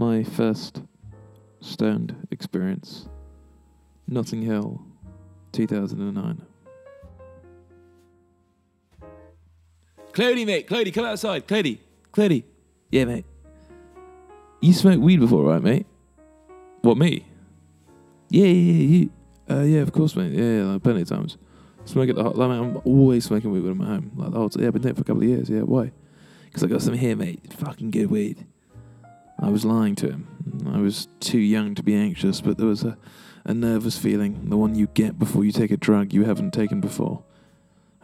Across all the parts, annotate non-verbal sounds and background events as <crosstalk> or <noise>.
my first stoned experience. Notting Hill, 2009. Clody, mate. Clody, come outside. Clody. Clody. Yeah, mate. You smoked weed before, right, mate? What, me? Yeah, yeah, yeah. You. Uh, yeah, of course, mate. Yeah, yeah like plenty of times. Smoke at the hot. Like, I'm always smoking weed when I'm at home. Like the whole time. Yeah, I've been doing it for a couple of years. Yeah, why? Because I got some here, mate. Fucking good weed. I was lying to him. I was too young to be anxious, but there was a, a nervous feeling, the one you get before you take a drug you haven't taken before.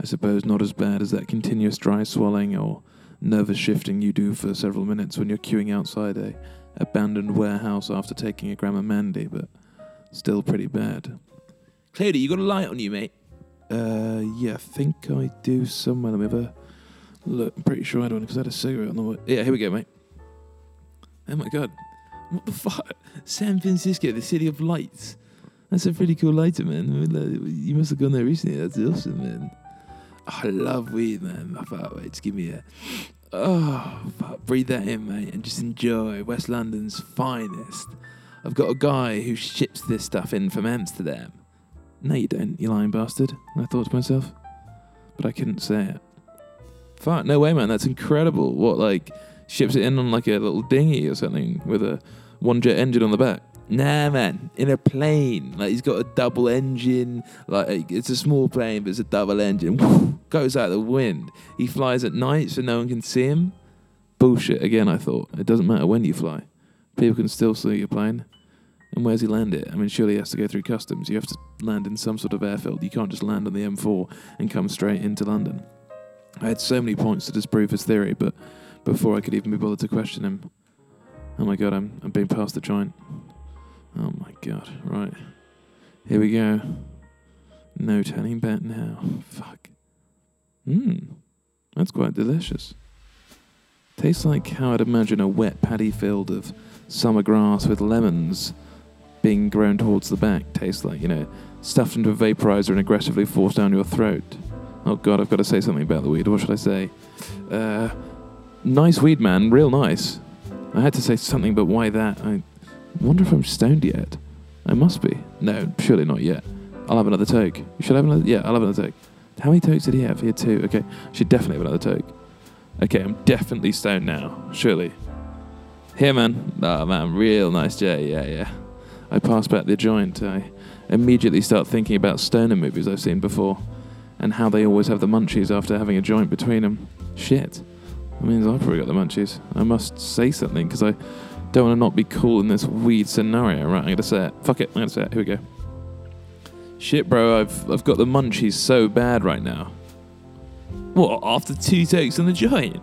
I suppose not as bad as that continuous dry swelling or nervous shifting you do for several minutes when you're queuing outside a abandoned warehouse after taking a gram of Mandy, but still pretty bad. Clady, you got a light on you, mate? Uh, yeah, I think I do somewhere. Let me have a look. I'm pretty sure I don't because I had a cigarette on the way. Yeah, here we go, mate. Oh my god. What the fuck? San Francisco, the city of lights. That's a pretty cool lighter, man. You must have gone there recently. That's awesome, man. Oh, I love weed, man. I thought, wait, just give me a. Oh, fuck. breathe that in, mate, and just enjoy West London's finest. I've got a guy who ships this stuff in from Amsterdam. No, you don't, you lying bastard. I thought to myself, but I couldn't say it. Fuck, no way, man. That's incredible. What, like, ships it in on like a little dinghy or something with a one jet engine on the back. Nah, man, in a plane. Like he's got a double engine. Like it's a small plane, but it's a double engine. <laughs> Goes out the wind. He flies at night so no one can see him. Bullshit. Again, I thought it doesn't matter when you fly. People can still see your plane. And where's he land it? I mean, surely he has to go through customs. You have to land in some sort of airfield. You can't just land on the M4 and come straight into London. I had so many points to disprove his theory, but before I could even be bothered to question him. Oh my god, I'm, I'm being past the joint. Oh my god, right. Here we go. No turning back now. Fuck. Mmm, that's quite delicious. Tastes like how I'd imagine a wet paddy field of summer grass with lemons being grown towards the back tastes like, you know, stuffed into a vaporizer and aggressively forced down your throat. Oh god, I've got to say something about the weed. What should I say? Uh, Nice weed, man. Real nice. I had to say something, but why that? I wonder if I'm stoned yet. I must be. No, surely not yet. I'll have another toke. Should have another. Yeah, I'll have another toke. How many tokes did he have? He had two. Okay, should definitely have another toke. Okay, I'm definitely stoned now. Surely. Here, man. Oh, man. Real nice J. Yeah, yeah. I pass back the joint. I immediately start thinking about stoner movies I've seen before and how they always have the munchies after having a joint between them. Shit. That means I've probably got the munchies. I must say something because I don't want to not be cool in this weird scenario. Right, I'm gonna say it. Fuck it, I'm gonna say it. Here we go. Shit, bro, I've I've got the munchies so bad right now. What? After two takes on the giant?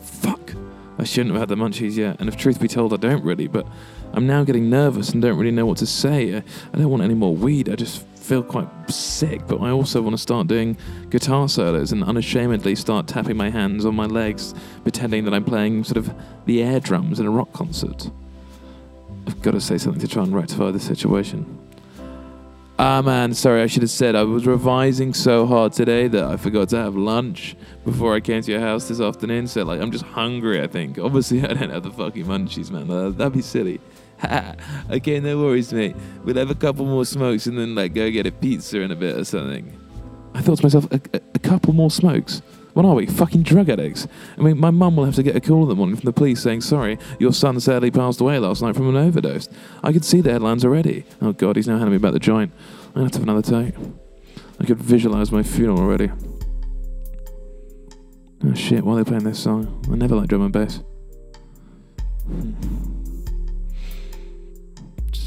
Fuck. I shouldn't have had the munchies yet. And if truth be told, I don't really. But I'm now getting nervous and don't really know what to say. I, I don't want any more weed. I just feel quite sick, but I also want to start doing guitar solos and unashamedly start tapping my hands on my legs, pretending that I'm playing sort of the air drums in a rock concert. I've got to say something to try and rectify the situation. Ah man, sorry, I should have said I was revising so hard today that I forgot to have lunch before I came to your house this afternoon. So like, I'm just hungry. I think. Obviously, <laughs> I don't have the fucking munchies, man. That'd be silly. <laughs> okay, no worries, mate. We'll have a couple more smokes and then like go get a pizza in a bit or something. I thought to myself, a, a, a couple more smokes. What are we, fucking drug addicts? I mean, my mum will have to get a call in the morning from the police saying, sorry, your son sadly passed away last night from an overdose. I could see the headlines already. Oh god, he's now handing me back the joint. I'm gonna have to have another take. I could visualize my funeral already. Oh shit, why are they playing this song? I never like drum and bass. Hmm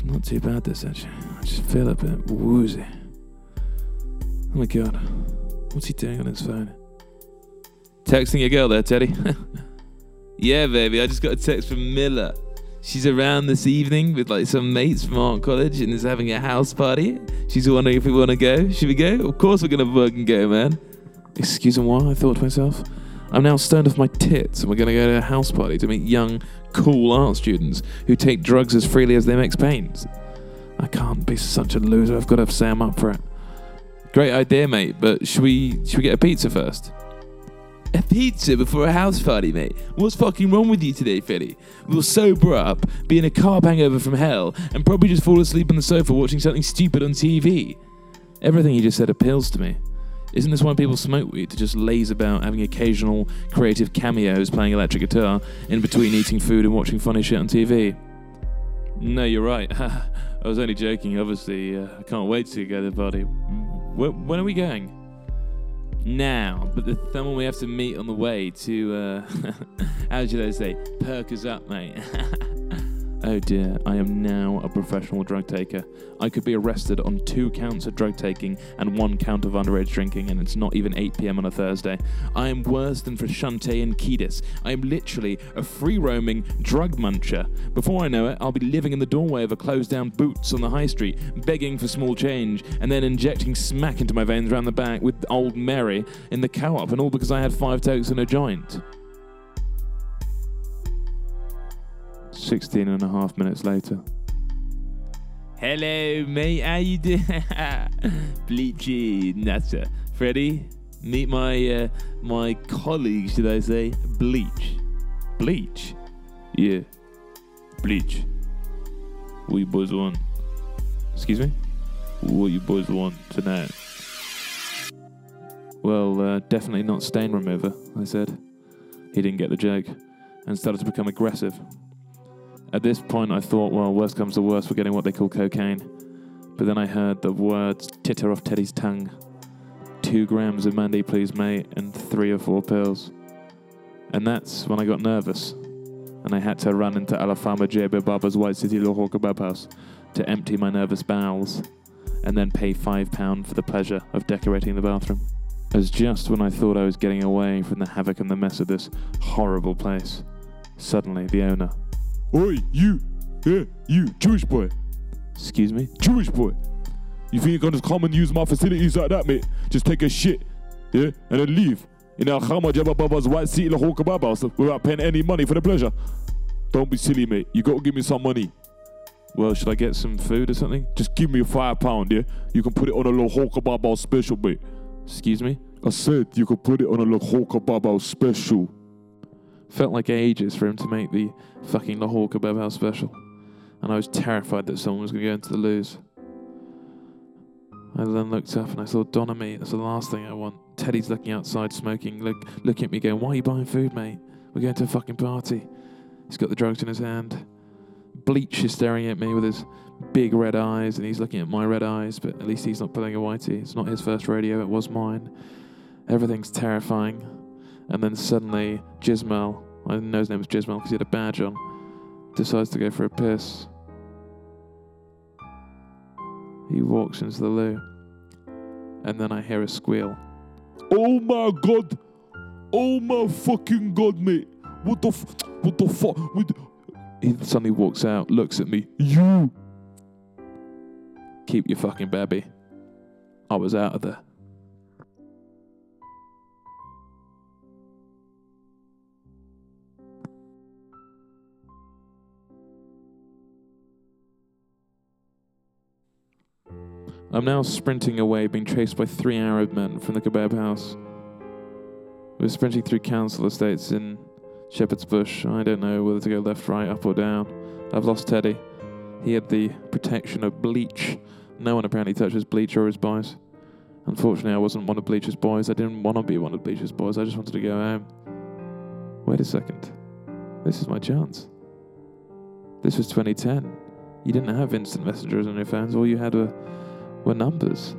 not too bad this actually. I just feel a bit woozy. Oh my god. What's he doing on his phone? Texting your girl there, Teddy. <laughs> yeah, baby, I just got a text from Miller. She's around this evening with like some mates from Art College and is having a house party. She's wondering if we want to go. Should we go? Of course we're gonna fucking go, man. Excuse me, what? I thought to myself. I'm now stoned off my tits and we're gonna go to a house party to meet young cool art students who take drugs as freely as they mix paints. I can't be such a loser. I've got to say I'm up for it. Great idea, mate. But should we should we get a pizza first? A pizza before a house party, mate. What's fucking wrong with you today, Freddie? We'll sober up, be in a car hangover from hell, and probably just fall asleep on the sofa watching something stupid on TV. Everything you just said appeals to me. Isn't this why people smoke weed? To just laze about having occasional creative cameos playing electric guitar in between <laughs> eating food and watching funny shit on TV? No, you're right. <laughs> I was only joking, obviously. Uh, I can't wait to go to the party. Wh- when are we going? Now, but the then we have to meet on the way to, uh, <laughs> how should I say, perk us up, mate. <laughs> Oh dear, I am now a professional drug taker. I could be arrested on two counts of drug taking and one count of underage drinking, and it's not even 8 pm on a Thursday. I am worse than Frusciante and Kiedis. I am literally a free roaming drug muncher. Before I know it, I'll be living in the doorway of a closed down Boots on the high street, begging for small change, and then injecting smack into my veins round the back with old Mary in the co op, and all because I had five tokes and a joint. 16 and a half minutes later. Hello, mate. How you doing? <laughs> Bleachy Nutter. Freddie, meet my uh, my colleague, should I say? Bleach. Bleach? Yeah. Bleach. What you boys want? Excuse me? What you boys want tonight? Well, uh, definitely not stain remover, I said. He didn't get the joke and started to become aggressive. At this point, I thought, well, worst comes to worst, we're getting what they call cocaine. But then I heard the words titter off Teddy's tongue. Two grams of Mandy, please, mate, and three or four pills. And that's when I got nervous. And I had to run into Alafama JB Baba's White City Lahore Kebab House to empty my nervous bowels and then pay £5 for the pleasure of decorating the bathroom. As just when I thought I was getting away from the havoc and the mess of this horrible place, suddenly the owner, Oi, you. Yeah, you, Jewish boy. excuse me, Jewish boy. You think you're gonna come and use my facilities like that, mate? Just take a shit, yeah, and then leave. In Al Khama Jabba Baba's White City Lahore Kebab House without paying any money for the pleasure. Don't be silly, mate. You gotta give me some money. well, should I get some food or something? Just give me a five pound, yeah? You can put it on a Lahore Kebab House special, mate. Excuse me? I said you could put it on a Lahore Kebab House special. Felt like ages for him to make the fucking Lahore Kebab House special. And I was terrified that someone was going to go into the loos. I then looked up and I saw Donna mate. That's the last thing I want. Teddy's looking outside smoking, look, looking at me going, Why are you buying food, mate? We're going to a fucking party. He's got the drugs in his hand. Bleach is staring at me with his big red eyes, and he's looking at my red eyes, but at least he's not pulling a whitey. It's not his first radio, it was mine. Everything's terrifying. And then suddenly, Jismel, I didn't know his name was Jismel because he had a badge on, decides to go for a piss. He walks into the loo, and then I hear a squeal. Oh my god! Oh my fucking god, mate! What the f- what the fuck? With He suddenly walks out, looks at me. you? Keep your fucking baby. I was out of there. I'm now sprinting away, being chased by three Arab men from the kebab house. We're sprinting through council estates in Shepherd's Bush. I don't know whether to go left, right, up, or down. I've lost Teddy. He had the protection of bleach. No one apparently touches Bleach or his boys. Unfortunately, I wasn't one of Bleach's boys. I didn't want to be one of Bleach's boys. I just wanted to go home. Wait a second. This is my chance. This was 2010. You didn't have instant messengers on your phones. All you had were, were numbers.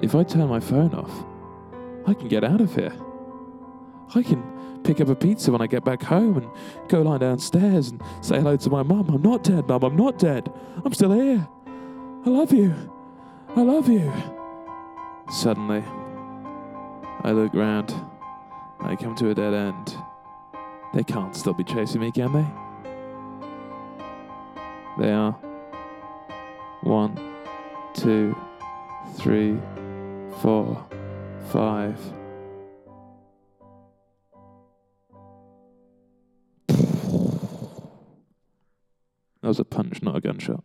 If I turn my phone off, I can get out of here. I can pick up a pizza when I get back home and go lie downstairs and say hello to my mum. I'm not dead, mum. I'm not dead. I'm still here. I love you. I love you. Suddenly, I look round. I come to a dead end. They can't still be chasing me, can they? They are. One, two, three, four, five. That was a punch, not a gunshot.